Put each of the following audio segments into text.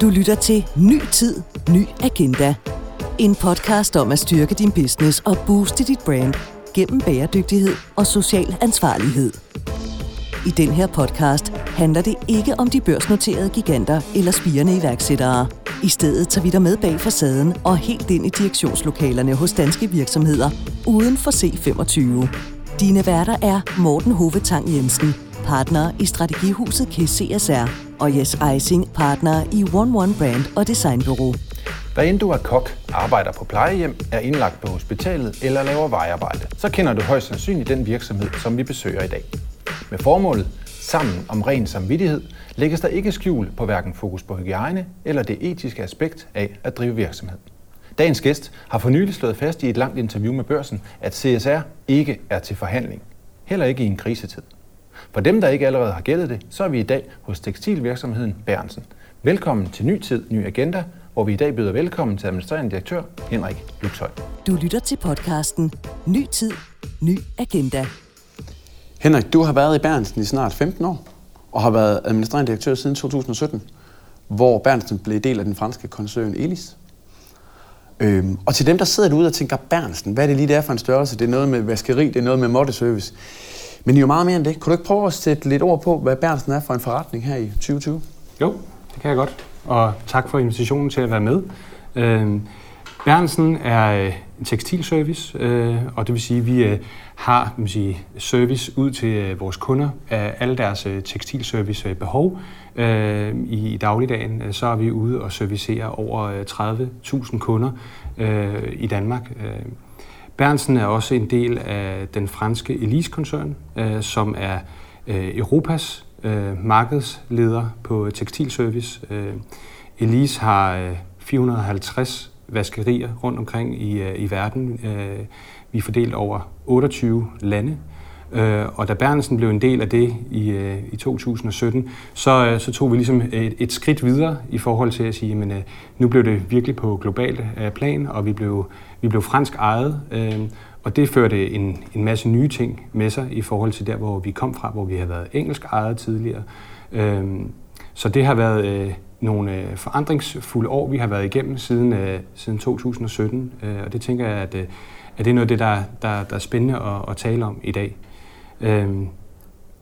Du lytter til Ny Tid, Ny Agenda. En podcast om at styrke din business og booste dit brand gennem bæredygtighed og social ansvarlighed. I den her podcast handler det ikke om de børsnoterede giganter eller spirende iværksættere. I stedet tager vi dig med bag facaden og helt ind i direktionslokalerne hos danske virksomheder uden for C25. Dine værter er Morten Hovetang Jensen, partner i strategihuset KCSR, og Jes Eising, partner i One One Brand og Designbureau. Hvad end du er kok, arbejder på plejehjem, er indlagt på hospitalet eller laver vejarbejde, så kender du højst sandsynligt den virksomhed, som vi besøger i dag. Med formålet Sammen om ren samvittighed lægges der ikke skjul på hverken fokus på hygiejne eller det etiske aspekt af at drive virksomhed. Dagens gæst har for nylig slået fast i et langt interview med børsen, at CSR ikke er til forhandling. Heller ikke i en krisetid. For dem, der ikke allerede har gættet det, så er vi i dag hos tekstilvirksomheden Bernsen. Velkommen til Ny Tid, Ny Agenda, hvor vi i dag byder velkommen til administrerende direktør Henrik Luxhøj. Du lytter til podcasten Ny Tid, Ny Agenda. Henrik, du har været i Bernsen i snart 15 år, og har været administrerende direktør siden 2017, hvor Bernsen blev del af den franske koncern Elis. Øhm, og til dem, der sidder derude og tænker, Bernsen, hvad er det lige der for en størrelse? Det er noget med vaskeri, det er noget med moddeservice. Men I er jo meget mere end det. Kunne du ikke prøve at sætte lidt ord på, hvad Bernsen er for en forretning her i 2020? Jo, det kan jeg godt. Og tak for invitationen til at være med. Øhm, Bernsen er øh, en tekstilservice, øh, og det vil sige, at vi øh, har man sige, service ud til øh, vores kunder af alle deres øh, tekstilservice-behov. Øhm, I dagligdagen så er vi ude og servicere over 30.000 kunder i Danmark. Øhm, Bernsen er også en del af den franske Elise-koncern, øh, som er øh, Europas øh, markedsleder på tekstilservice. Elise har 450 vaskerier rundt omkring i, øh, i verden. Øh, vi er fordelt over 28 lande. Øh, Øh, og da Bernsen blev en del af det i, øh, i 2017, så, øh, så tog vi ligesom et, et skridt videre i forhold til at sige, at nu blev det virkelig på globalt plan, og vi blev, vi blev fransk ejet. Og det førte en, en masse nye ting med sig i forhold til der, hvor vi kom fra, hvor vi har været engelsk ejet tidligere. Så det har været nogle forandringsfulde år, vi har været igennem siden, siden 2017. Og det tænker jeg, at, at det er noget af det, der, der, der er spændende at, at tale om i dag. Øh,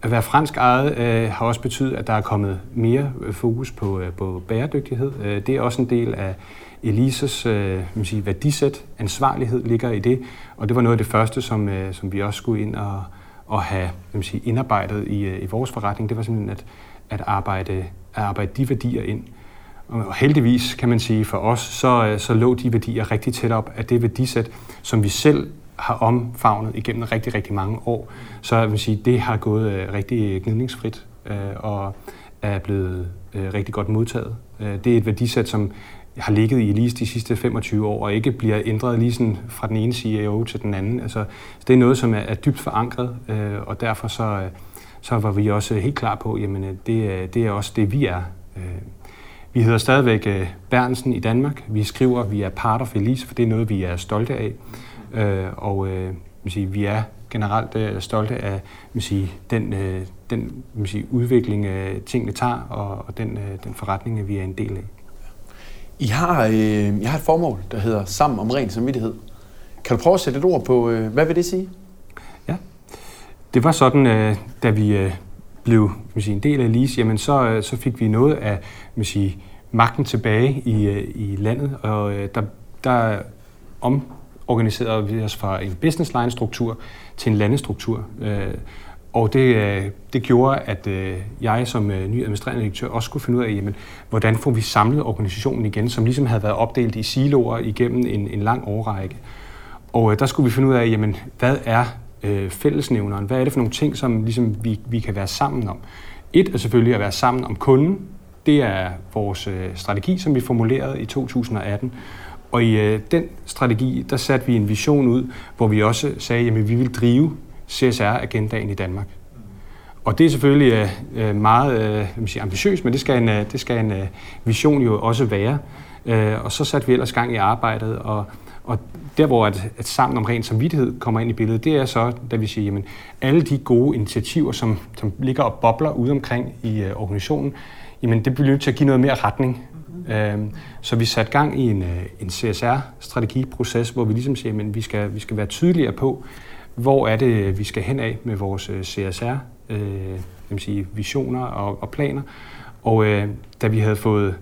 at være fransk ejet øh, har også betydet, at der er kommet mere øh, fokus på, øh, på bæredygtighed. Øh, det er også en del af Elises øh, man sige, værdisæt. Ansvarlighed ligger i det, og det var noget af det første, som, øh, som vi også skulle ind og, og have man sige, indarbejdet i, øh, i vores forretning. Det var simpelthen at, at arbejde at arbejde de værdier ind. Og heldigvis, kan man sige, for os, så, øh, så lå de værdier rigtig tæt op af det værdisæt, som vi selv har omfavnet igennem rigtig, rigtig mange år. Så jeg vil sige, det har gået øh, rigtig gnidningsfrit øh, og er blevet øh, rigtig godt modtaget. Øh, det er et værdisæt, som har ligget i Elise de sidste 25 år, og ikke bliver ændret lige sådan fra den ene CEO til den anden. Altså, det er noget, som er, er dybt forankret, øh, og derfor så, så var vi også helt klar på, jamen det, det er også det, vi er. Øh, vi hedder stadigvæk Bernsen i Danmark. Vi skriver, at vi er part of Elise, for det er noget, vi er stolte af. Øh, og vi er generelt stolte af sige, den, den sige, udvikling, tingene tager, og den, den forretning, vi er en del af. I har, øh, I har et formål, der hedder Sammen om ren samvittighed. Kan du prøve at sætte et ord på, øh, hvad vil det sige? Det var sådan, øh, da vi øh, blev sige, en del af LIS, jamen så, øh, så fik vi noget af sige, magten tilbage i, i landet, og der, der omorganiserede vi os fra en business line struktur til en landestruktur. Øh, og det, øh, det gjorde, at øh, jeg som ny administrerende direktør også skulle finde ud af, jamen, hvordan får vi samlet organisationen igen, som ligesom havde været opdelt i siloer igennem en, en lang årrække. Og der skulle vi finde ud af, jamen, hvad er fællesnævneren? Hvad er det for nogle ting, som ligesom vi, vi kan være sammen om? Et er selvfølgelig at være sammen om kunden. Det er vores strategi, som vi formulerede i 2018. Og i øh, den strategi, der satte vi en vision ud, hvor vi også sagde, at vi vil drive CSR-agendaen i Danmark. Og det er selvfølgelig øh, øh meget øh, sige, ambitiøst, men det skal en, øh, det skal en øh, vision jo også være. Øh, og så satte vi ellers gang i arbejdet, og og der, hvor at, at sammen om ren samvittighed kommer ind i billedet, det er så, da vi siger, jamen, alle de gode initiativer, som, som ligger og bobler ude omkring i øh, organisationen, jamen, det bliver nødt til at give noget mere retning. Øh, så vi satte gang i en, øh, en CSR-strategiproces, hvor vi ligesom siger, at vi skal, vi skal være tydeligere på, hvor er det, øh, vi skal hen af med vores CSR, øh, øh sige, visioner og, og planer. Og øh, da vi havde fået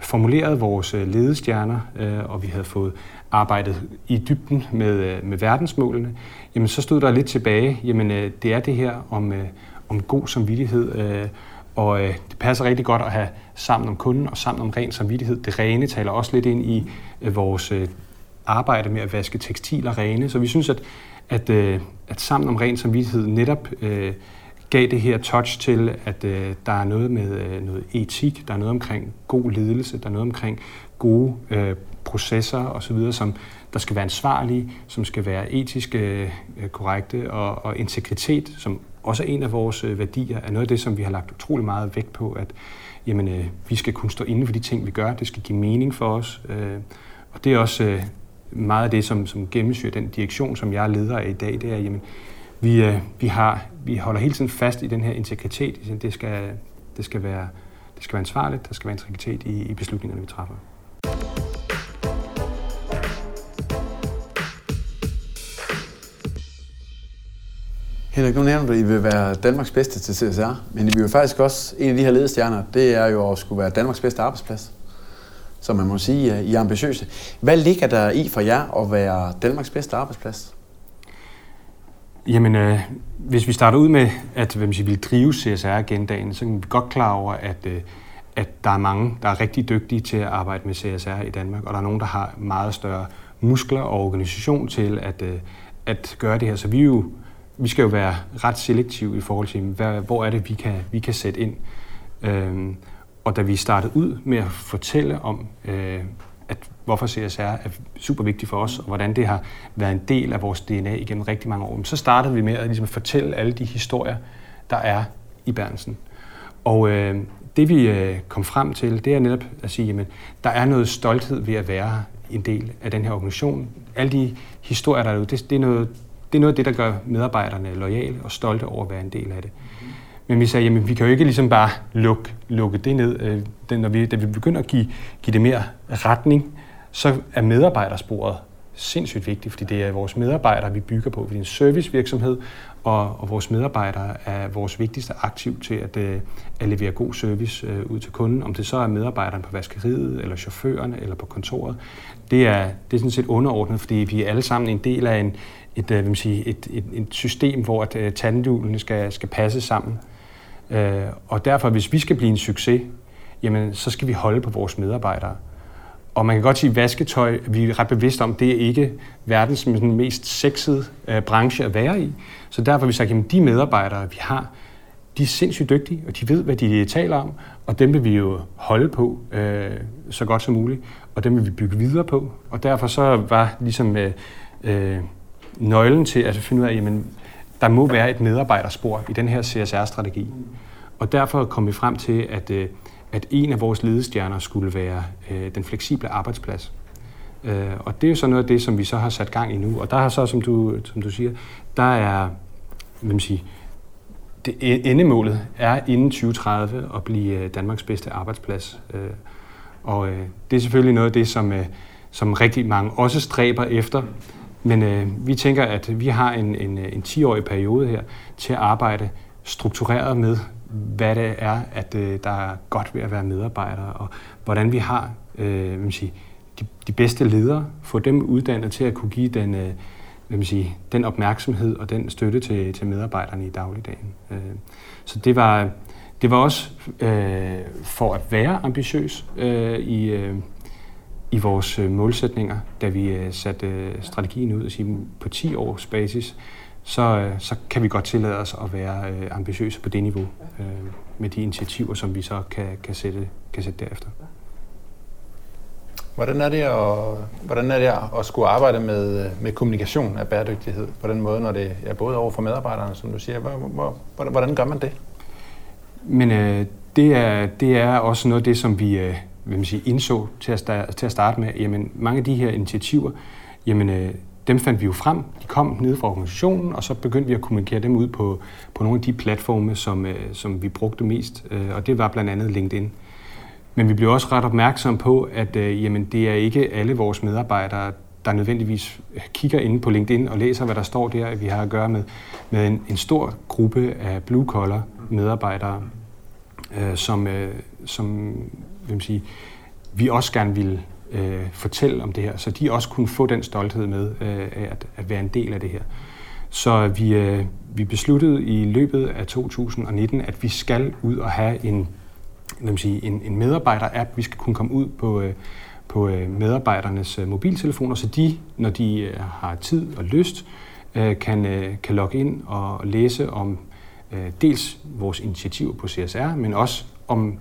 formuleret vores ledestjerner, øh, og vi havde fået arbejdet i dybden med, med verdensmålene, jamen så stod der lidt tilbage, jamen øh, det er det her om, øh, om god samvittighed, øh, og øh, det passer rigtig godt at have sammen om kunden og sammen om ren samvittighed. Det rene taler også lidt ind i øh, vores øh, arbejde med at vaske tekstiler rene, så vi synes, at, at, øh, at sammen om ren samvittighed netop øh, gav det her touch til, at øh, der er noget med øh, noget etik, der er noget omkring god ledelse, der er noget omkring gode øh, processer osv., som der skal være ansvarlige, som skal være etisk øh, korrekte, og, og integritet, som også er en af vores øh, værdier, er noget af det, som vi har lagt utrolig meget vægt på, at jamen, øh, vi skal kunne stå inde for de ting, vi gør. Det skal give mening for os. Øh, og det er også øh, meget af det, som, som gennemsyrer den direktion, som jeg er leder af i dag. Det er, jamen, vi, øh, vi, har, vi holder hele tiden fast i den her integritet. Det skal, det skal, være, det skal være ansvarligt, der skal være integritet i, i beslutningerne, vi træffer. Henrik, nu nævner du, at I vil være Danmarks bedste til CSR, men I vil jo faktisk også, en af de her ledestjerner, det er jo at skulle være Danmarks bedste arbejdsplads. Så man må sige, at I er ambitiøse. Hvad ligger der i for jer at være Danmarks bedste arbejdsplads? Jamen, øh, hvis vi starter ud med, at hvem siger, vi vil drive CSR-agendaen, så er vi godt klar over, at, øh, at der er mange, der er rigtig dygtige til at arbejde med CSR i Danmark, og der er nogen, der har meget større muskler og organisation til at, øh, at gøre det her. Så vi, jo, vi skal jo være ret selektive i forhold til, hvad, hvor er det, vi kan, vi kan sætte ind. Øhm, og da vi startede ud med at fortælle om, øh, at hvorfor CSR er super vigtigt for os, og hvordan det har været en del af vores DNA igennem rigtig mange år, så startede vi med at ligesom fortælle alle de historier, der er i Bernsen. Og øh, det vi øh, kom frem til, det er netop at sige, at der er noget stolthed ved at være en del af den her organisation. Alle de historier, der er derude, det, det, er noget, det er noget af det, der gør medarbejderne lojale og stolte over at være en del af det. Men vi sagde, jamen vi kan jo ikke ligesom bare lukke, lukke det ned. Øh, det, når vi, da vi begynder at give, give det mere retning, så er medarbejdersporet sindssygt vigtigt, fordi det er vores medarbejdere, vi bygger på. Vi er en servicevirksomhed, og, og vores medarbejdere er vores vigtigste aktiv til at, øh, at levere god service øh, ud til kunden. Om det så er medarbejderen på vaskeriet, eller chaufføren, eller på kontoret. Det er, det er sådan set underordnet, fordi vi er alle sammen en del af en, et, øh, vil sige, et, et, et system, hvor at, øh, tandhjulene skal, skal passe sammen. Øh, og derfor, hvis vi skal blive en succes, jamen, så skal vi holde på vores medarbejdere. Og man kan godt sige, at vasketøj, vi er ret bevidste om, det er ikke verdens mest sexede øh, branche at være i. Så derfor har vi sagt, at de medarbejdere, vi har, de er sindssygt dygtige, og de ved, hvad de taler om, og dem vil vi jo holde på øh, så godt som muligt, og dem vil vi bygge videre på. Og derfor så var ligesom øh, øh, nøglen til at finde ud af, jamen, der må være et medarbejderspor i den her CSR-strategi. Og derfor kom vi frem til, at, øh, at en af vores ledestjerner skulle være øh, den fleksible arbejdsplads. Øh, og det er jo så noget af det, som vi så har sat gang i nu. Og der har så, som du, som du siger, der er, hvad man sige, det e-, endemålet er inden 2030 at blive Danmarks bedste arbejdsplads. Og det er selvfølgelig noget af det, som, som rigtig mange også stræber efter. Men øh, vi tænker, at vi har en, en, øh, en 10-årig periode her til at arbejde struktureret med, hvad det er, at øh, der er godt ved at være medarbejder, og hvordan vi har øh, vil sige, de, de bedste ledere, få dem uddannet til at kunne give den, øh, vil sige, den opmærksomhed og den støtte til, til medarbejderne i dagligdagen. Øh, så det var, det var også øh, for at være ambitiøs øh, i, øh, i vores øh, målsætninger, da vi øh, satte øh, strategien ud og sige, på 10 års basis, så, så kan vi godt tillade os at være ambitiøse på det niveau med de initiativer, som vi så kan, kan, sætte, kan sætte derefter. Hvordan er det at, hvordan er det at skulle arbejde med, med kommunikation af bæredygtighed på den måde, når det er både over for medarbejderne, som du siger? Hvordan, hvordan gør man det? Men øh, det, er, det er også noget af det, som vi, øh, hvad man siger, indså til at, til at starte med, jamen mange af de her initiativer, jamen øh, dem fandt vi jo frem. De kom ned fra organisationen, og så begyndte vi at kommunikere dem ud på, på nogle af de platforme, som, øh, som vi brugte mest. Øh, og det var blandt andet LinkedIn. Men vi blev også ret opmærksom på, at øh, jamen, det er ikke alle vores medarbejdere, der nødvendigvis kigger ind på LinkedIn og læser, hvad der står der. at Vi har at gøre med, med en, en stor gruppe af blue-collar medarbejdere, øh, som, øh, som vil sige, vi også gerne ville øh, fortælle om det her, så de også kunne få den stolthed med øh, at, at være en del af det her. Så vi, øh, vi besluttede i løbet af 2019, at vi skal ud og have en, vil sige, en, en medarbejder-app. Vi skal kunne komme ud på, øh, på øh, medarbejdernes øh, mobiltelefoner, så de, når de øh, har tid og lyst, øh, kan, øh, kan logge ind og læse om øh, dels vores initiativer på CSR, men også om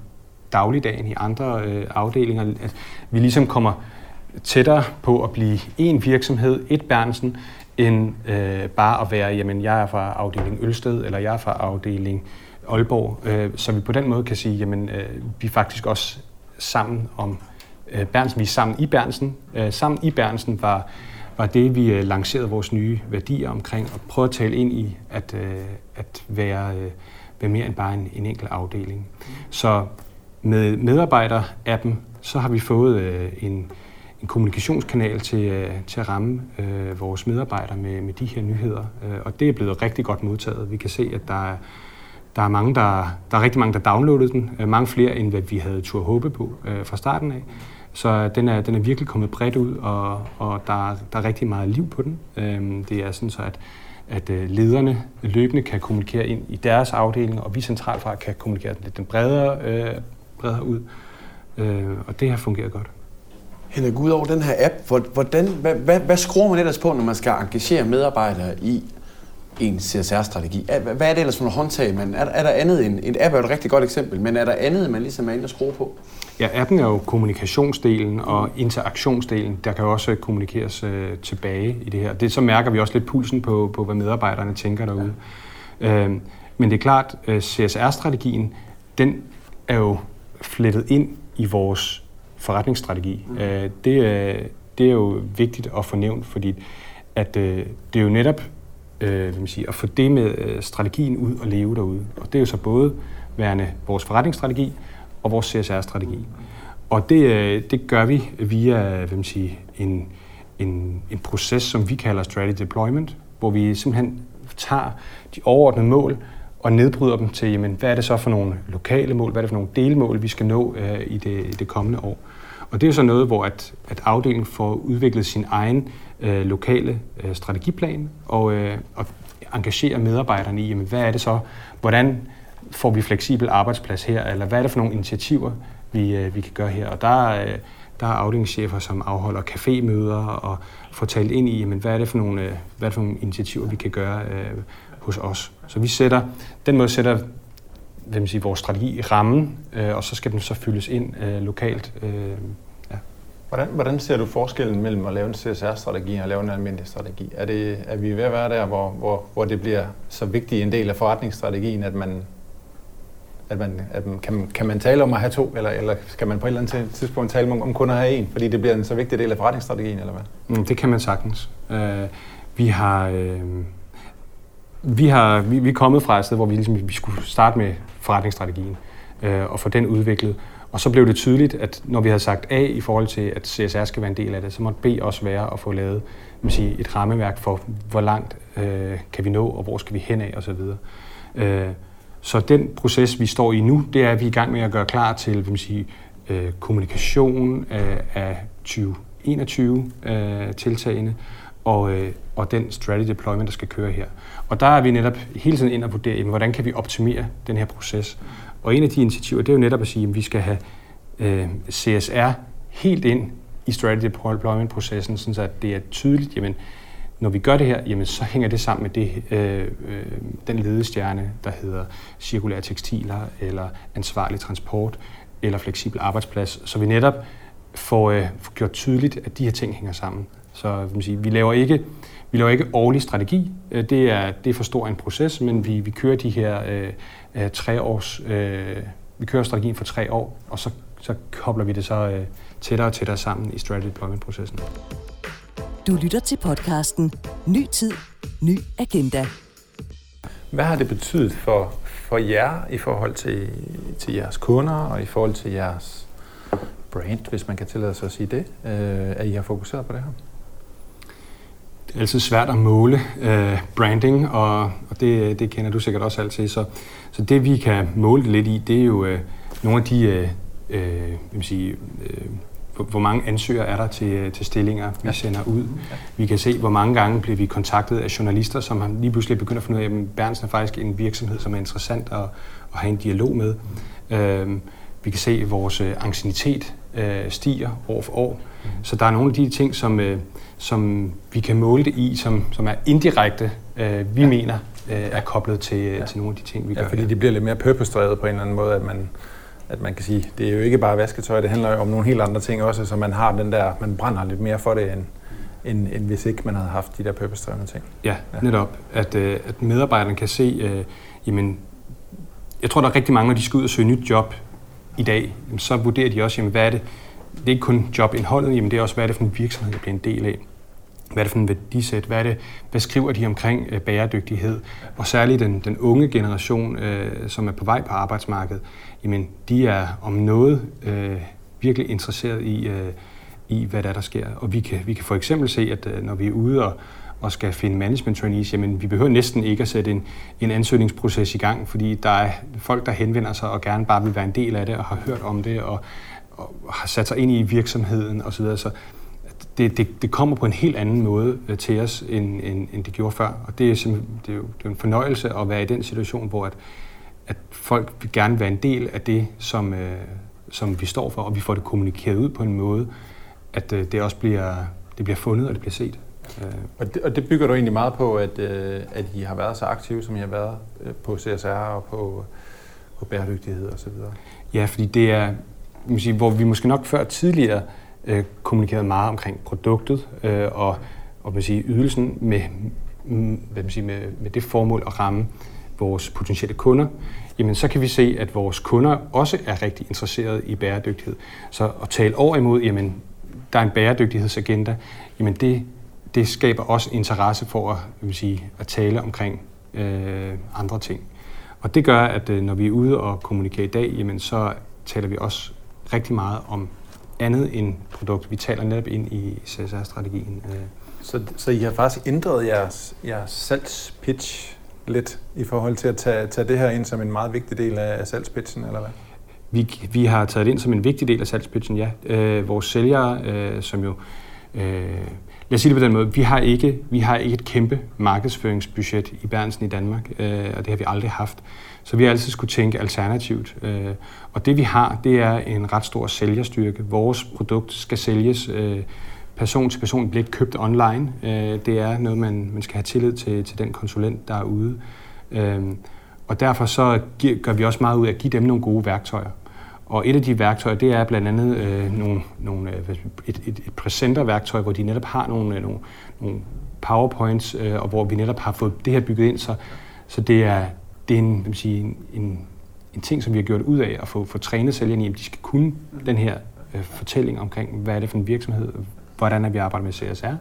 dagligdagen i andre øh, afdelinger. At vi ligesom kommer tættere på at blive en virksomhed, et Bernsen, end øh, bare at være, jamen jeg er fra afdeling Ølsted, eller jeg er fra afdeling Aalborg, øh, så vi på den måde kan sige, jamen øh, vi er faktisk også sammen om øh, Bernsen, vi er sammen i Bernsen. Øh, sammen i Bernsen var, var det, vi øh, lancerede vores nye værdier omkring, og prøve at tale ind i at, øh, at være, øh, være mere end bare en, en enkelt afdeling. Så med medarbejder-appen, så har vi fået øh, en, en kommunikationskanal til, øh, til at ramme øh, vores medarbejdere med, med de her nyheder. Øh, og det er blevet rigtig godt modtaget. Vi kan se, at der er, der er, mange, der, der er rigtig mange, der downloadede den. Øh, mange flere, end hvad vi havde tur håbe på øh, fra starten af. Så den er, den er virkelig kommet bredt ud, og, og der, der er rigtig meget liv på den. Øh, det er sådan så, at at øh, lederne løbende kan kommunikere ind i deres afdeling, og vi centralt fra kan kommunikere den lidt den bredere, øh, bredere ud. Øh, og det har fungeret godt. Henrik, ud over den her app, hvordan, hvad, hvad, hvad skruer man ellers på, når man skal engagere medarbejdere i en CSR-strategi? Hvad er det ellers for nogle håndtag? Man, er, er der andet end, en app er jo et rigtig godt eksempel, men er der andet, man ligesom er inde og skrue på? Ja, appen er jo kommunikationsdelen og interaktionsdelen. Der kan jo også kommunikeres øh, tilbage i det her. Det så mærker vi også lidt pulsen på, på hvad medarbejderne tænker derude. Ja. Øh, men det er klart, øh, CSR-strategien, den er jo flettet ind i vores forretningsstrategi. Mm. Øh, det, er, det er jo vigtigt at få nævnt, fordi at, øh, det er jo netop øh, vil man sige, at få det med øh, strategien ud og leve derude. Og det er jo så både værende vores forretningsstrategi og vores CSR-strategi. Og det, øh, det gør vi via vil man sige, en, en, en proces, som vi kalder strategy deployment, hvor vi simpelthen tager de overordnede mål, og nedbryder dem til, jamen, hvad er det så for nogle lokale mål, hvad er det for nogle delmål, vi skal nå øh, i, det, i det kommende år. Og det er jo så noget, hvor at, at afdelingen får udviklet sin egen øh, lokale øh, strategiplan og, øh, og engagerer medarbejderne i, jamen, hvad er det så, hvordan får vi fleksibel arbejdsplads her, eller hvad er det for nogle initiativer, vi, øh, vi kan gøre her. Og der, øh, der er afdelingschefer, som afholder cafémøder og får talt ind i, jamen, hvad, er det for nogle, øh, hvad er det for nogle initiativer, vi kan gøre øh, hos os. Så vi sætter, den måde sætter vil man sige, vores strategi i rammen, øh, og så skal den så fyldes ind øh, lokalt. Øh, ja. hvordan, hvordan ser du forskellen mellem at lave en CSR-strategi og at lave en almindelig strategi? Er, det, er vi ved at være der, hvor, hvor, hvor det bliver så vigtig en del af forretningsstrategien, at man at man, at man, kan, kan man tale om at have to, eller, eller skal man på et eller andet tidspunkt tale om, om kun at have en, fordi det bliver en så vigtig del af forretningsstrategien, eller hvad? Mm, det kan man sagtens. Uh, vi har... Øh, vi, har, vi, vi er kommet fra et sted, hvor vi, ligesom, vi skulle starte med forretningsstrategien øh, og få den udviklet. Og så blev det tydeligt, at når vi havde sagt A i forhold til, at CSR skal være en del af det, så måtte B også være at få lavet man sige, et rammeværk for, hvor langt øh, kan vi nå, og hvor skal vi hen af osv. Øh, så den proces, vi står i nu, det er, at vi er i gang med at gøre klar til vil man sige, øh, kommunikation øh, af, af 2021-tiltagene, øh, og, øh, og den strategy deployment, der skal køre her. Og der er vi netop hele tiden ind og vurdere, jamen, hvordan kan vi optimere den her proces. Og en af de initiativer, det er jo netop at sige, at vi skal have øh, CSR helt ind i strategy deployment-processen, så at det er tydeligt, jamen, når vi gør det her, jamen, så hænger det sammen med det, øh, øh, den ledestjerne, der hedder cirkulære tekstiler, eller ansvarlig transport, eller fleksibel arbejdsplads, så vi netop får, øh, får gjort tydeligt, at de her ting hænger sammen. Så vil sige, vi laver ikke vi laver ikke årlig strategi. Øh, det er, det er for stor en proces, men vi, vi kører de her øh, øh, tre års, øh, vi kører strategien for tre år, og så, så kobler vi det så øh, tættere og tættere sammen i strategy deployment-processen. Du lytter til podcasten Ny Tid, Ny Agenda. Hvad har det betydet for, for jer i forhold til, til jeres kunder og i forhold til jeres brand, hvis man kan tillade sig at sige det, øh, at I har fokuseret på det her? Det er altid svært at måle øh, branding, og, og det, det kender du sikkert også altid. Så, så det vi kan måle det lidt i, det er jo øh, nogle af de, øh, øh, vil sige, øh, hvor mange ansøgere er der til, øh, til stillinger, vi ja. sender ud. Ja. Vi kan se, hvor mange gange bliver vi kontaktet af journalister, som lige pludselig begyndt at finde ud af, at Bernsen er faktisk en virksomhed, som er interessant at, at have en dialog med. Øh, vi kan se, at vores øh, ancienitet øh, stiger år for år. Mm. Så der er nogle af de ting, som, øh, som vi kan måle det i, som, som er indirekte, øh, vi ja. mener, øh, er koblet til, ja. til nogle af de ting, vi ja, gør. fordi det bliver lidt mere purpose-drevet på en eller anden måde, at man, at man kan sige, det er jo ikke bare vasketøj, det handler jo om nogle helt andre ting også, så man har den der, man brænder lidt mere for det, end, end, end hvis ikke man havde haft de der purpose-drevne ting. Ja, ja. netop. At, øh, at medarbejderne kan se, øh, jamen, jeg tror, der er rigtig mange, når de skal ud og søge nyt job i dag, så vurderer de også, jamen, hvad er det, det er ikke kun jobindholdet, jamen det er også, hvad er det for en virksomhed, jeg bliver en del af. Hvad er det for en værdisæt? Hvad, er det, hvad skriver de omkring øh, bæredygtighed? Og særligt den, den unge generation, øh, som er på vej på arbejdsmarkedet, jamen de er om noget øh, virkelig interesseret i, øh, i, hvad der, er, der sker. Og vi kan, vi kan for eksempel se, at øh, når vi er ude og, og skal finde management trainees, jamen vi behøver næsten ikke at sætte en, en ansøgningsproces i gang, fordi der er folk, der henvender sig og gerne bare vil være en del af det og har hørt om det og, og har sat sig ind i virksomheden osv. Så, videre. så det, det, det kommer på en helt anden måde øh, til os, end, end, end det gjorde før. Og det er, det er, jo, det er en fornøjelse at være i den situation, hvor at, at folk vil gerne være en del af det, som, øh, som vi står for, og vi får det kommunikeret ud på en måde, at øh, det også bliver, det bliver fundet, og det bliver set. Øh. Og det, og det bygger du egentlig meget på, at, øh, at I har været så aktive, som I har været øh, på CSR og på, på bæredygtighed osv.? Ja, fordi det er, man sige, hvor vi måske nok før tidligere øh, kommunikerede meget omkring produktet øh, og, og man sige, ydelsen med, mm, hvad man sige, med, med det formål at ramme vores potentielle kunder, jamen så kan vi se, at vores kunder også er rigtig interesserede i bæredygtighed. Så at tale over imod, jamen der er en bæredygtighedsagenda, jamen det det skaber også interesse for at, vil sige, at tale omkring øh, andre ting. Og det gør, at øh, når vi er ude og kommunikerer i dag, jamen, så taler vi også rigtig meget om andet end produkt. Vi taler netop ind i CSR-strategien. Øh. Så, så I har faktisk ændret jeres, jeres salgspitch lidt i forhold til at tage, tage det her ind som en meget vigtig del af salgspitchen, eller hvad? Vi, vi har taget det ind som en vigtig del af salgspitchen, ja. Øh, vores sælgere, øh, som jo øh, Lad os sige det på den måde. Vi har ikke, vi har ikke et kæmpe markedsføringsbudget i Bernsen i Danmark, øh, og det har vi aldrig haft. Så vi har altid skulle tænke alternativt. Øh, og det vi har, det er en ret stor sælgerstyrke. Vores produkt skal sælges øh, person til person, det bliver ikke købt online. Øh, det er noget, man, man skal have tillid til, til den konsulent, der er ude. Og derfor så gør vi også meget ud af at give dem nogle gode værktøjer. Og et af de værktøjer, det er blandt andet øh, nogle, nogle, et, et, et presenterværktøj, hvor de netop har nogle, nogle, nogle powerpoints, øh, og hvor vi netop har fået det her bygget ind, så, så det er, det er en, vil sige, en, en, en ting, som vi har gjort ud af at få, få trænet sælgerne i, at de skal kunne den her øh, fortælling omkring, hvad er det for en virksomhed, hvordan er vi arbejder med CSR.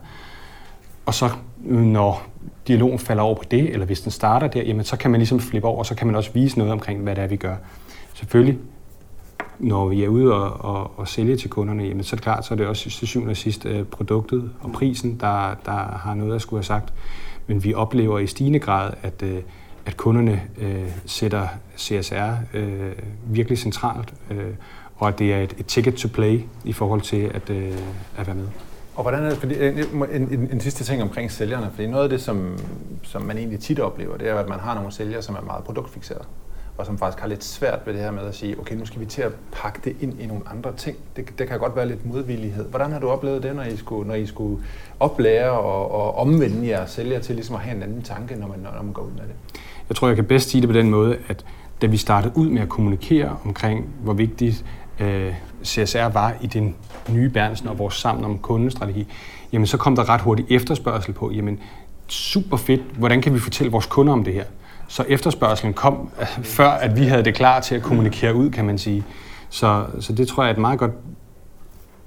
Og så når dialogen falder over på det, eller hvis den starter der, jamen så kan man ligesom flippe over, og så kan man også vise noget omkring, hvad det er, vi gør. Selvfølgelig når vi er ude og, og, og sælge til kunderne, jamen, så er det klart, så er det også til syvende og sidst øh, produktet og prisen, der, der har noget at skulle have sagt. Men vi oplever i stigende grad, at, øh, at kunderne øh, sætter CSR øh, virkelig centralt, øh, og at det er et, et ticket to play i forhold til at, øh, at være med. Og hvordan er det, fordi, øh, en, en, en sidste ting omkring sælgerne, fordi noget af det, som, som man egentlig tit oplever, det er, at man har nogle sælgere, som er meget produktfixerede og som faktisk har lidt svært ved det her med at sige, okay, nu skal vi til at pakke det ind i nogle andre ting. Det, det kan godt være lidt modvillighed. Hvordan har du oplevet det, når I skulle, når I skulle oplære og, og omvende jer sælger til ligesom at have en anden tanke, når man, når man går ud med det? Jeg tror, jeg kan bedst sige det på den måde, at da vi startede ud med at kommunikere omkring, hvor vigtigt øh, CSR var i den nye Bernsen og vores sammen om kundestrategi, jamen så kom der ret hurtigt efterspørgsel på, jamen super fedt, hvordan kan vi fortælle vores kunder om det her? Så efterspørgselen kom øh, før, at vi havde det klar til at kommunikere ud, kan man sige. Så, så det tror jeg er et meget godt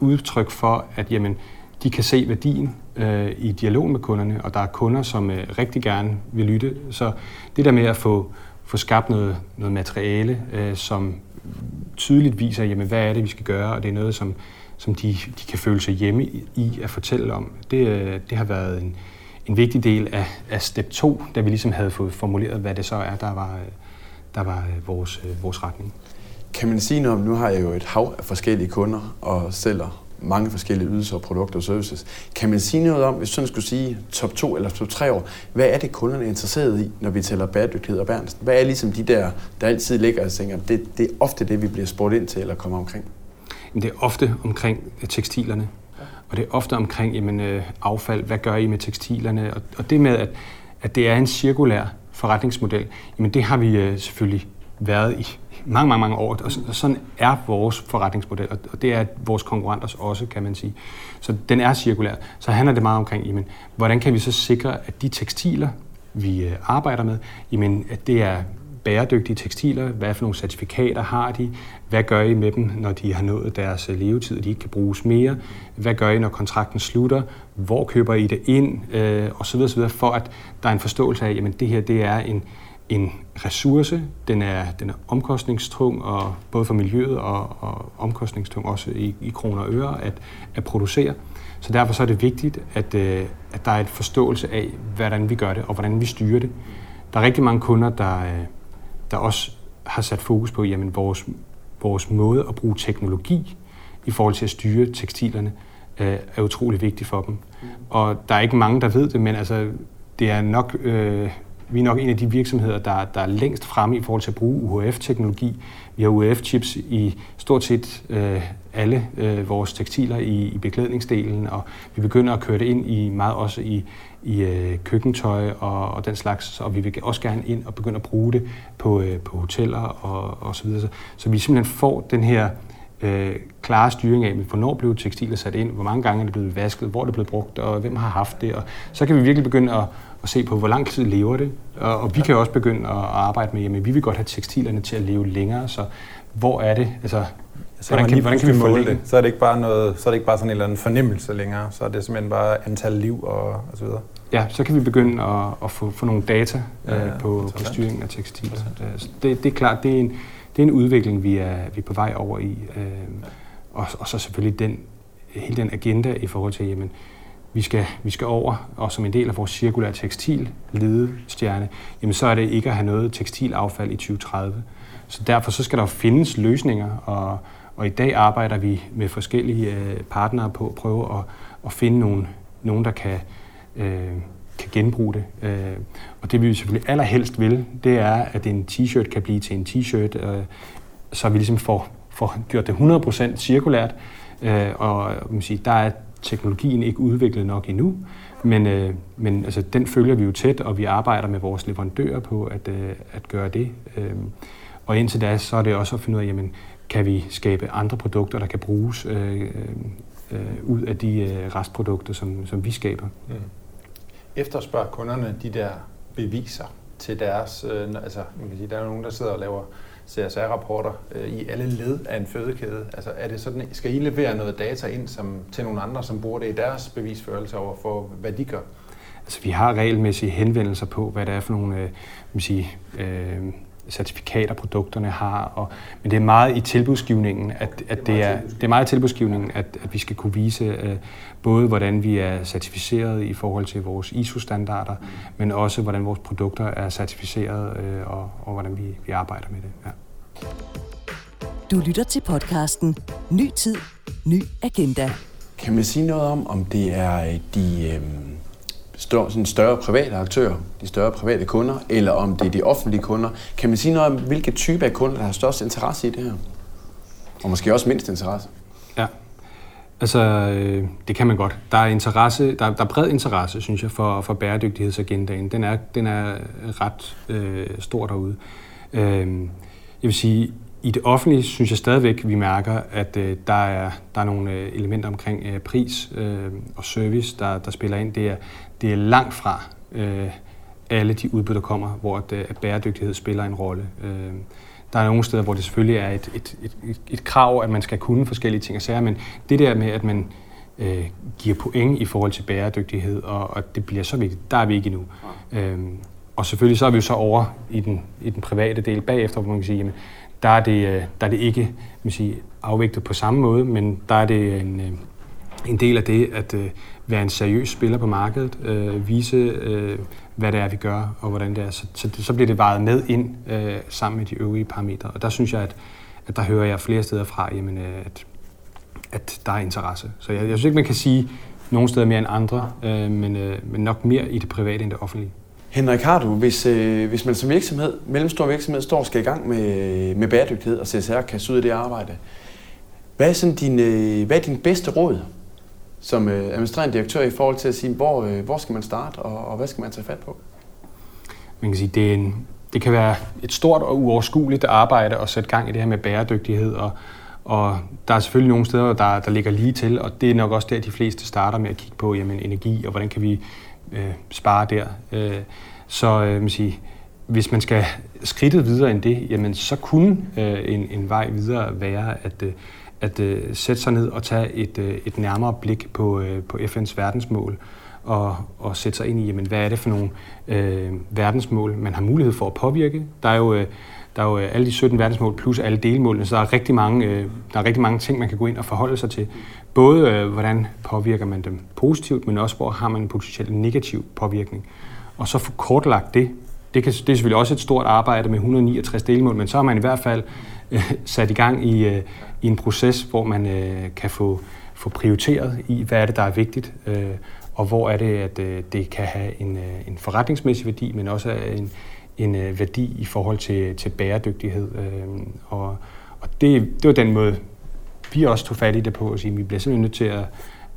udtryk for, at jamen, de kan se værdien øh, i dialog med kunderne, og der er kunder, som øh, rigtig gerne vil lytte. Så det der med at få, få skabt noget, noget materiale, øh, som tydeligt viser, jamen, hvad er det, vi skal gøre, og det er noget, som, som de, de kan føle sig hjemme i at fortælle om. Det, øh, det har været en, en vigtig del af, af step 2, da vi ligesom havde fået formuleret, hvad det så er, der var, der var vores, vores retning. Kan man sige noget om, nu har jeg jo et hav af forskellige kunder og sælger mange forskellige ydelser, produkter og services. Kan man sige noget om, hvis sådan skulle sige top 2 eller top 3 år, hvad er det kunderne er interesseret i, når vi taler bæredygtighed og bærensen? Hvad er ligesom de der, der altid ligger og tænker, det, det er ofte det, vi bliver spurgt ind til eller kommer omkring? Det er ofte omkring tekstilerne, og det er ofte omkring jamen, øh, affald. Hvad gør I med tekstilerne? Og, og det med, at, at det er en cirkulær forretningsmodel, jamen det har vi øh, selvfølgelig været i mange, mange, mange år, og sådan er vores forretningsmodel, og det er vores konkurrenters også, kan man sige. Så den er cirkulær. Så handler det meget omkring, jamen, hvordan kan vi så sikre, at de tekstiler, vi øh, arbejder med, jamen, at det er bæredygtige tekstiler, hvad for nogle certifikater har de, hvad gør I med dem, når de har nået deres øh, levetid, og de ikke kan bruges mere, hvad gør I, når kontrakten slutter, hvor køber I det ind, øh, osv., osv., for at der er en forståelse af, at det her det er en, en ressource, den er, den er omkostningstung, og både for miljøet og, og omkostningstung også i, i kroner og øre at, at producere. Så derfor så er det vigtigt, at, øh, at der er et forståelse af, hvordan vi gør det, og hvordan vi styrer det. Der er rigtig mange kunder, der, øh, der også har sat fokus på, jamen vores, vores måde at bruge teknologi i forhold til at styre tekstilerne, øh, er utrolig vigtigt for dem. Og der er ikke mange, der ved det, men altså, det er nok øh, vi er nok en af de virksomheder, der, der er længst fremme i forhold til at bruge UHF-teknologi. Vi har UHF-chips i stort set øh, alle øh, vores tekstiler i, i beklædningsdelen, og vi begynder at køre det ind i meget også i, i øh, køkkentøj og, og den slags, og vi vil også gerne ind og begynde at bruge det på, øh, på hoteller og, og så videre. Så, så vi simpelthen får den her øh, klare styring af, hvornår blev tekstiler sat ind, hvor mange gange er det blevet vasket, hvor er det blevet brugt, og hvem har haft det. Og så kan vi virkelig begynde at, at se på, hvor lang tid lever det. Og, og vi kan også begynde at arbejde med, jamen vi vil godt have tekstilerne til at leve længere, så hvor er det, altså så hvordan, kan, hvordan kan vi måle det? Så er det ikke bare noget, så er det ikke bare sådan en eller anden fornemmelse længere, så er det simpelthen bare antal liv og, og så videre. Ja, så kan vi begynde at, at få, få nogle data ja, ja, øh, på, på styringen af tekstiler. Det, det er klart, det er en, det er en udvikling, vi er, vi er på vej over i. Øh, og, og så selvfølgelig den, hele den agenda i forhold til, jamen, vi skal, vi skal over, og som en del af vores cirkulære tekstil ledestjerne, jamen så er det ikke at have noget tekstilaffald i 2030. Så derfor så skal der findes løsninger, og, og i dag arbejder vi med forskellige øh, partnere på at prøve at, at finde nogle, nogen, der kan, øh, kan genbruge det. Øh, og det vi selvfølgelig allerhelst vil, det er, at en t-shirt kan blive til en t-shirt, øh, så vi ligesom får, får gjort det 100% cirkulært. Øh, og øh, man siger, der er teknologien ikke udviklet nok endnu, men, øh, men altså, den følger vi jo tæt, og vi arbejder med vores leverandører på at, øh, at gøre det. Øh, og indtil da, så er det også at finde ud af, jamen, kan vi skabe andre produkter, der kan bruges øh, øh, ud af de øh, restprodukter, som, som vi skaber. Mm. Efterspørger kunderne de der beviser til deres, øh, altså man kan sige, der er nogen, der sidder og laver CSR-rapporter øh, i alle led af en fødekæde? Altså er det sådan, skal I levere noget data ind som, til nogle andre, som bruger det i deres bevisførelse over for, hvad de gør? Altså vi har regelmæssige henvendelser på, hvad det er for nogle øh, sige, øh, certifikater produkterne har. Og, men det er meget i tilbudsgivningen, at, at det, er, det er meget i tilbudsgivningen, at, at vi skal kunne vise øh, både, hvordan vi er certificeret i forhold til vores ISO-standarder, men også, hvordan vores produkter er certificeret, øh, og, og hvordan vi, vi arbejder med det. Ja. Du lytter til podcasten Ny Tid, Ny Agenda. Kan man sige noget om, om det er de... Øh sådan større private aktører, de større private kunder, eller om det er de offentlige kunder. Kan man sige noget om, hvilke type af kunder, der har størst interesse i det her? Og måske også mindst interesse? Ja, altså øh, det kan man godt. Der er, interesse, der, der er bred interesse, synes jeg, for, for bæredygtighedsagendaen. Den er, den er ret øh, stor derude. Øh, jeg vil sige, i det offentlige synes jeg stadigvæk, vi mærker, at øh, der, er, der er nogle øh, elementer omkring øh, pris øh, og service, der, der spiller ind. Det er, det er langt fra øh, alle de udbud, der kommer, hvor at, at bæredygtighed spiller en rolle. Øh, der er nogle steder, hvor det selvfølgelig er et, et, et, et, et krav, at man skal kunne forskellige ting og sager, men det der med, at man øh, giver point i forhold til bæredygtighed, og, og det bliver så vigtigt, der er vi ikke endnu. Øh, og selvfølgelig så er vi jo så over i den, i den private del bagefter, hvor man kan sige, jamen, der er det, øh, der er det ikke man sige, afvægtet på samme måde, men der er det en, øh, en del af det at øh, være en seriøs spiller på markedet, øh, vise øh, hvad det er, vi gør, og hvordan det er. Så, så, så bliver det vejet med ind øh, sammen med de øvrige parametre. Og der synes jeg, at, at der hører jeg flere steder fra, jamen, øh, at, at der er interesse. Så jeg, jeg synes ikke, man kan sige nogle steder mere end andre, øh, men, øh, men nok mere i det private end det offentlige. Henrik, har du, hvis, øh, hvis man som virksomhed, mellemstor virksomhed, står og skal i gang med, med bæredygtighed og CSR kan ud af det arbejde, hvad er, sådan din, øh, hvad er din bedste råd som øh, administrerende direktør i forhold til at sige, hvor, øh, hvor skal man starte, og, og hvad skal man tage fat på? Man kan sige, det, er en, det kan være et stort og uoverskueligt arbejde at sætte gang i det her med bæredygtighed, og, og der er selvfølgelig nogle steder, der, der ligger lige til, og det er nok også der, de fleste starter med at kigge på jamen, energi, og hvordan kan vi øh, spare der. Øh, så øh, man siger, hvis man skal skridtet videre end det, jamen, så kunne øh, en, en vej videre være at, øh, at øh, sætte sig ned og tage et, øh, et nærmere blik på, øh, på FN's verdensmål og, og sætte sig ind i, jamen, hvad er det for nogle øh, verdensmål, man har mulighed for at påvirke. Der er jo, øh, der er jo øh, alle de 17 verdensmål plus alle delmålene, så der er rigtig mange, øh, der er rigtig mange ting, man kan gå ind og forholde sig til. Både øh, hvordan påvirker man dem positivt, men også hvor har man en potentielt negativ påvirkning. Og så få kortlagt det. Det, kan, det er selvfølgelig også et stort arbejde med 169 delmål, men så har man i hvert fald sat i gang i, øh, i en proces, hvor man øh, kan få, få prioriteret i, hvad er det, der er vigtigt, øh, og hvor er det, at øh, det kan have en, øh, en forretningsmæssig værdi, men også en, en øh, værdi i forhold til, til bæredygtighed. Øh, og og det, det var den måde, vi også tog fat i det på, at sige, at vi bliver simpelthen nødt til at,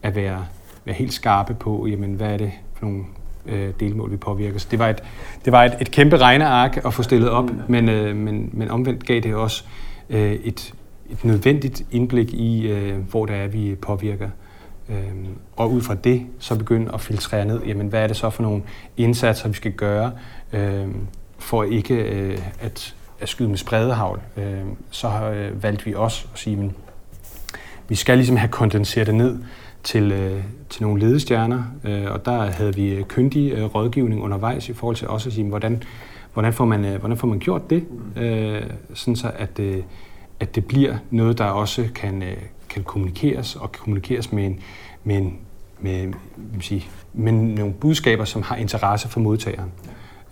at være, være helt skarpe på, jamen, hvad er det for nogle øh, delmål, vi påvirker. Så det var et, det var et, et kæmpe regneark at få stillet op, mm. men, øh, men, men omvendt gav det også øh, Øh, et, et nødvendigt indblik i, øh, hvor det er, vi påvirker. Øh, og ud fra det, så begynde at filtrere ned, jamen hvad er det så for nogle indsatser, vi skal gøre, øh, for ikke øh, at, at skyde med spredehavl. Øh, så har øh, valgt vi også at sige, men vi skal ligesom have kondenseret det ned til, øh, til nogle ledestjerner, øh, og der havde vi øh, kyndig øh, rådgivning undervejs i forhold til også at sige, hvordan, hvordan, får, man, øh, hvordan får man gjort det, øh, sådan så at, øh, at det bliver noget, der også kan, øh, kan kommunikeres, og kan kommunikeres med, en, med, en, med, med, sige, med nogle budskaber, som har interesse for modtageren.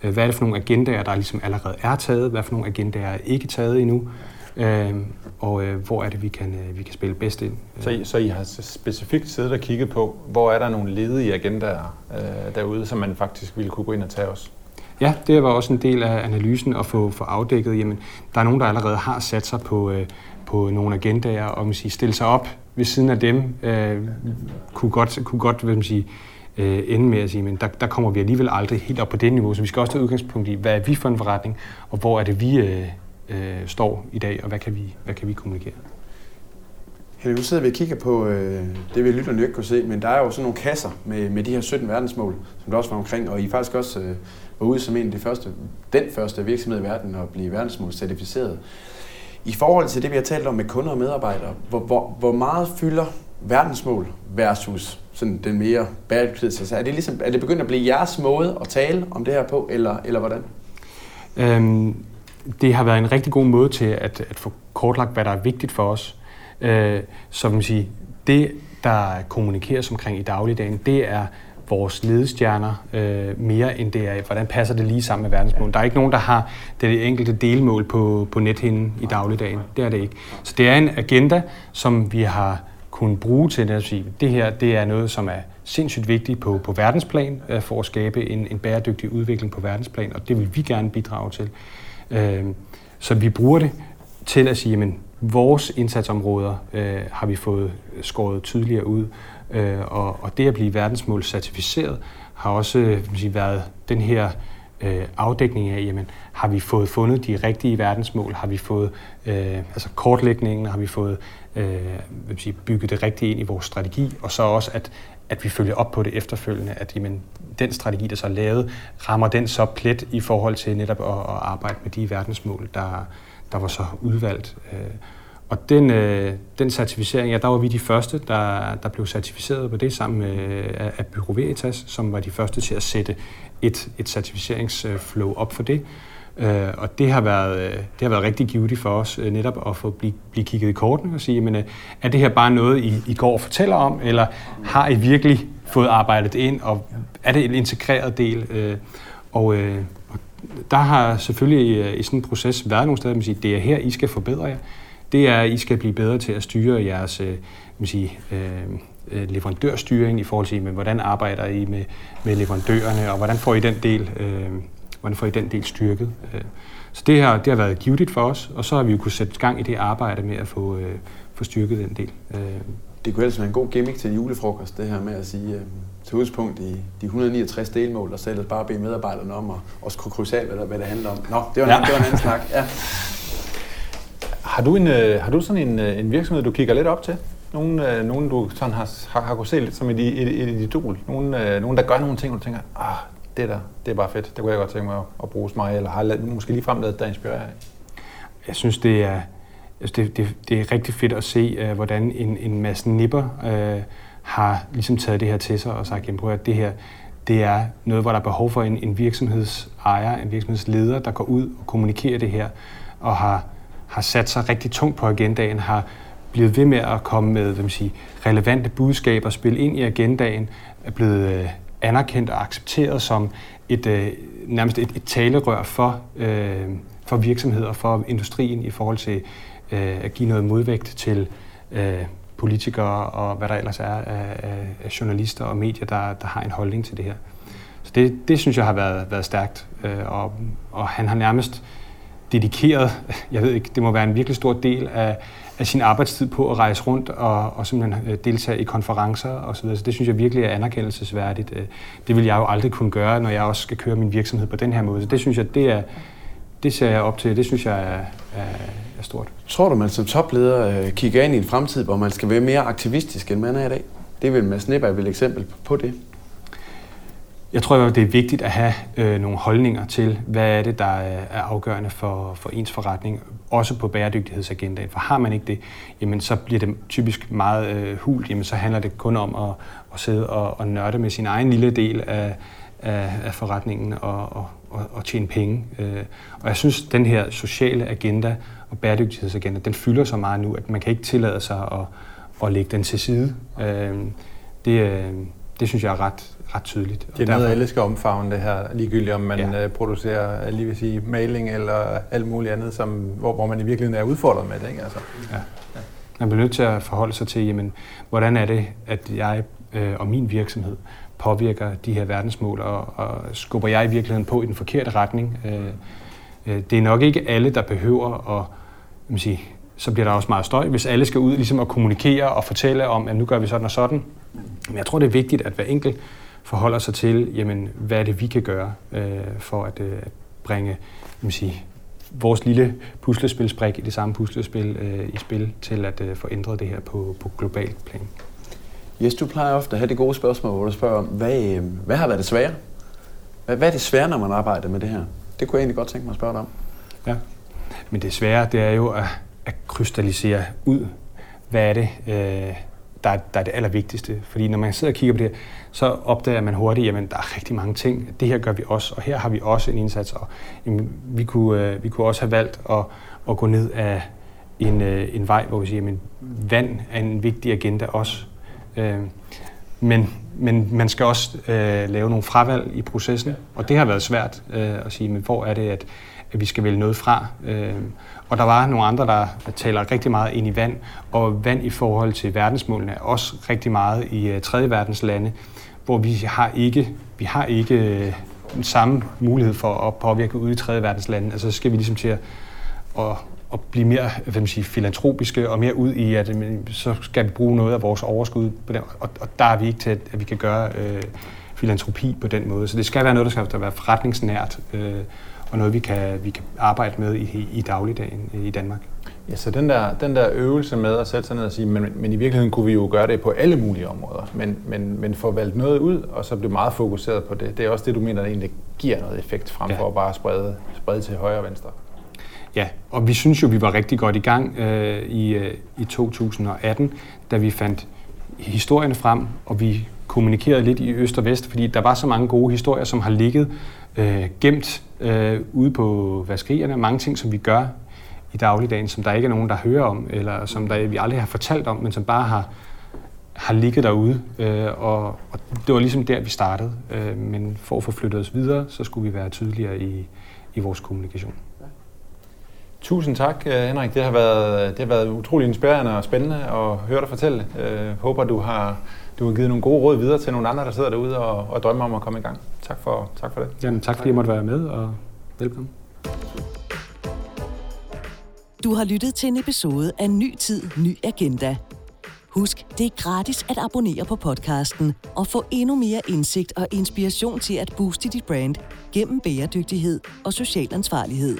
Øh, hvad er det for nogle agendaer, der ligesom allerede er taget? Hvad for nogle agendaer er ikke taget endnu? Øh, og øh, hvor er det, vi kan, øh, vi kan spille bedst ind. Så I, så I har specifikt siddet og kigget på, hvor er der nogle ledige agendaer øh, derude, som man faktisk ville kunne gå ind og tage os? Ja, det var også en del af analysen at få, få afdækket, jamen der er nogen, der allerede har sat sig på, øh, på nogle agendaer, og man siger, stille sig op ved siden af dem, øh, kunne godt, kunne godt hvad man sige, øh, ende med at sige, men der, der kommer vi alligevel aldrig helt op på det niveau, så vi skal også tage udgangspunkt i, hvad er vi for en forretning, og hvor er det, vi øh, øh, står i dag, og hvad kan vi, hvad kan vi kommunikere? Henrik, nu sidder vi og kigger på, øh, det vil lytterne ikke kunne se, men der er jo sådan nogle kasser med, med de her 17 verdensmål, som der også var omkring, og I faktisk også øh, var ude som en af de første, den første virksomhed i verden at blive verdensmålscertificeret. I forhold til det, vi har talt om med kunder og medarbejdere, hvor, hvor, hvor meget fylder verdensmål versus sådan den mere bæredygtighed? Altså, er det, ligesom, er det begyndt at blive jeres måde at tale om det her på, eller, eller hvordan? Øhm, det har været en rigtig god måde til at, at få kortlagt, hvad der er vigtigt for os. Øh, så man sige, det, der kommunikeres omkring i dagligdagen, det er vores ledestjerner øh, mere end det er, hvordan passer det lige sammen med verdensmål. Der er ikke nogen, der har det enkelte delmål på, på nethinden i dagligdagen. Det er det ikke. Så det er en agenda, som vi har kunnet bruge til at sige, det her det er noget, som er sindssygt vigtigt på, på verdensplan øh, for at skabe en, en bæredygtig udvikling på verdensplan, og det vil vi gerne bidrage til. Øh, så vi bruger det til at sige, at vores indsatsområder øh, har vi fået skåret tydeligere ud, øh, og, og det at blive verdensmål certificeret har også øh, sige, været den her øh, afdækning af, jamen, har vi fået fundet de rigtige verdensmål, har vi fået øh, altså kortlægningen, har vi fået øh, vil sige, bygget det rigtige ind i vores strategi, og så også, at, at vi følger op på det efterfølgende, at jamen, den strategi, der så er lavet, rammer den så plet i forhold til netop at, at arbejde med de verdensmål, der, der var så udvalgt. Øh, og den, øh, den certificering, ja, der var vi de første, der, der blev certificeret på det sammen med øh, af Bureau Veritas, som var de første til at sætte et, et certificeringsflow op for det. Øh, og det har, været, øh, det har været rigtig givet for os øh, netop at få blive, blive kigget i kortene og sige, men, øh, er det her bare noget, I, I går og fortæller om, eller har I virkelig fået arbejdet ind, og er det en integreret del? Øh, og, øh, og der har selvfølgelig øh, i sådan en proces været nogle steder, man siger, det er her, I skal forbedre jer. Det er, at I skal blive bedre til at styre jeres øh, man siger, øh, leverandørstyring i forhold til, med, hvordan arbejder I med, med leverandørerne, og hvordan får I den del, øh, hvordan får I den del styrket. Så det her det har været givet for os, og så har vi jo kunne sætte gang i det arbejde med at få, øh, få styrket den del. Det kunne ellers være en god gimmick til julefrokost, det her med at sige, øh, til udgangspunkt i de 169 delmål, og så bare bede medarbejderne om at også kunne krydse af, hvad, hvad det handler om. Nå, det var, en, ja. det var en anden snak. Ja. Har du, en, øh, har du sådan en, øh, en virksomhed, du kigger lidt op til? Nogen, øh, nogen du sådan har, har, har kunnet se lidt som et, et, et idol? Nogen, øh, nogen, der gør nogle ting, og du tænker, ah, det der, det er bare fedt. Det kunne jeg godt tænke mig at, at bruge mig, eller har måske lige fremladet, der inspirerer af. Jeg synes, det er, altså det, det, det er rigtig fedt at se, uh, hvordan en, en masse nipper uh, har ligesom taget det her til sig og sagt, at det her det er noget, hvor der er behov for en, en virksomhedsejer, en virksomhedsleder, der går ud og kommunikerer det her, og har, har sat sig rigtig tungt på agendaen, har blevet ved med at komme med hvad man siger, relevante budskaber, spille ind i agendaen, er blevet øh, anerkendt og accepteret som et, øh, nærmest et, et talerør for, øh, for virksomheder, for industrien i forhold til øh, at give noget modvægt til øh, politikere og hvad der ellers er af, af journalister og medier, der, der har en holdning til det her. Så det, det synes jeg har været, været stærkt, øh, og, og han har nærmest dedikeret, jeg ved ikke, det må være en virkelig stor del af, af sin arbejdstid på at rejse rundt og, og simpelthen øh, deltage i konferencer og så. Så det synes jeg virkelig er anerkendelsesværdigt. Øh, det vil jeg jo aldrig kunne gøre, når jeg også skal køre min virksomhed på den her måde. Så det synes jeg, det er, det ser jeg op til. Det synes jeg er, er, er stort. Tror du, man som topleder øh, kigger ind i en fremtid, hvor man skal være mere aktivistisk, end man er i dag? Det vil Mads Nipper vel eksempel på det? Jeg tror, det er vigtigt at have øh, nogle holdninger til, hvad er det, der er afgørende for, for ens forretning, også på bæredygtighedsagendaen. For har man ikke det, jamen, så bliver det typisk meget øh, hult. Jamen, så handler det kun om at, at sidde og, og nørde med sin egen lille del af, af, af forretningen og, og, og, og tjene penge. Øh, og jeg synes, den her sociale agenda og bæredygtighedsagenda, den fylder så meget nu, at man kan ikke tillade sig at, at lægge den til side. Øh, det, øh, det synes jeg er ret, ret tydeligt. Det er noget, alle skal omfavne det her, ligegyldigt om man ja. producerer lige vil sige, maling eller alt muligt andet, som, hvor, hvor man i virkeligheden er udfordret med det. Ikke? Altså. Ja. Ja. Man bliver nødt til at forholde sig til, jamen, hvordan er det, at jeg øh, og min virksomhed påvirker de her verdensmål, og, og skubber jeg i virkeligheden på i den forkerte retning. Øh, øh, det er nok ikke alle, der behøver at, man sige, så bliver der også meget støj, hvis alle skal ud ligesom at kommunikere og fortælle om, at nu gør vi sådan og sådan. Men jeg tror, det er vigtigt, at hver enkelt forholder sig til, jamen, hvad er det, vi kan gøre øh, for at, øh, at bringe man sige, vores lille puslespilsbrik i det samme puslespil øh, i spil til at øh, få ændret det her på, på global plan. Yes, du plejer ofte at have det gode spørgsmål, hvor du spørger om, hvad, øh, hvad har været det svære? Hvad, hvad er det svære, når man arbejder med det her? Det kunne jeg egentlig godt tænke mig at spørge dig om. Ja, men det svære, det er jo at, at krystallisere ud, hvad er det, øh, der, er, der er det allervigtigste. Fordi når man sidder og kigger på det så opdager man hurtigt, at der er rigtig mange ting. Det her gør vi også, og her har vi også en indsats. Og, jamen, vi, kunne, øh, vi kunne også have valgt at, at gå ned af en, øh, en vej, hvor vi siger, at vand er en vigtig agenda også. Øh, men, men man skal også øh, lave nogle fravalg i processen, og det har været svært øh, at sige, men hvor er det, at, at vi skal vælge noget fra. Øh, og der var nogle andre, der taler rigtig meget ind i vand, og vand i forhold til verdensmålene er også rigtig meget i øh, tredje verdens lande, hvor vi har ikke, vi har ikke øh, den samme mulighed for at påvirke ude i tredje verdens lande. Altså så skal vi ligesom til at, at at blive mere hvad man siger, filantropiske og mere ud i, at så skal vi bruge noget af vores overskud på den, og, og der er vi ikke til, at vi kan gøre øh, filantropi på den måde. Så det skal være noget, der skal være forretningsnært, øh, og noget, vi kan, vi kan arbejde med i, i dagligdagen øh, i Danmark. Ja, så den der, den der øvelse med at sætte sig ned og sige, men, men i virkeligheden kunne vi jo gøre det på alle mulige områder, men, men, men få valgt noget ud, og så blive meget fokuseret på det. Det er også det, du mener, der egentlig giver noget effekt, frem for ja. at bare sprede, sprede til højre og venstre. Ja, og vi synes jo, vi var rigtig godt i gang øh, i, øh, i 2018, da vi fandt historierne frem, og vi kommunikerede lidt i øst og vest, fordi der var så mange gode historier, som har ligget øh, gemt øh, ude på vaskerierne. Mange ting, som vi gør i dagligdagen, som der ikke er nogen, der hører om, eller som der, vi aldrig har fortalt om, men som bare har, har ligget derude. Øh, og, og det var ligesom der, vi startede. Øh, men for at få flyttet os videre, så skulle vi være tydeligere i, i vores kommunikation. Tusind tak, øh, Henrik. Det har været, det har været utrolig inspirerende og spændende at høre dig fortælle. Jeg øh, håber, du har, du har givet nogle gode råd videre til nogle andre, der sidder derude og, og drømmer om at komme i gang. Tak for, tak for det. Jamen, tak fordi jeg måtte være med, og velkommen. Du har lyttet til en episode af Ny Tid, Ny Agenda. Husk, det er gratis at abonnere på podcasten og få endnu mere indsigt og inspiration til at booste dit brand gennem bæredygtighed og social ansvarlighed.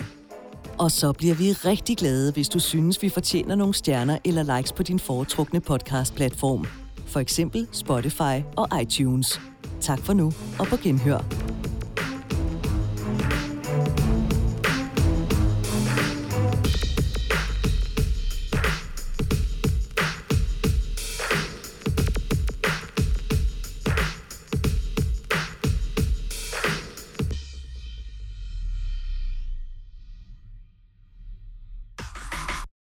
Og så bliver vi rigtig glade, hvis du synes, vi fortjener nogle stjerner eller likes på din foretrukne podcastplatform. For eksempel Spotify og iTunes. Tak for nu, og på genhør.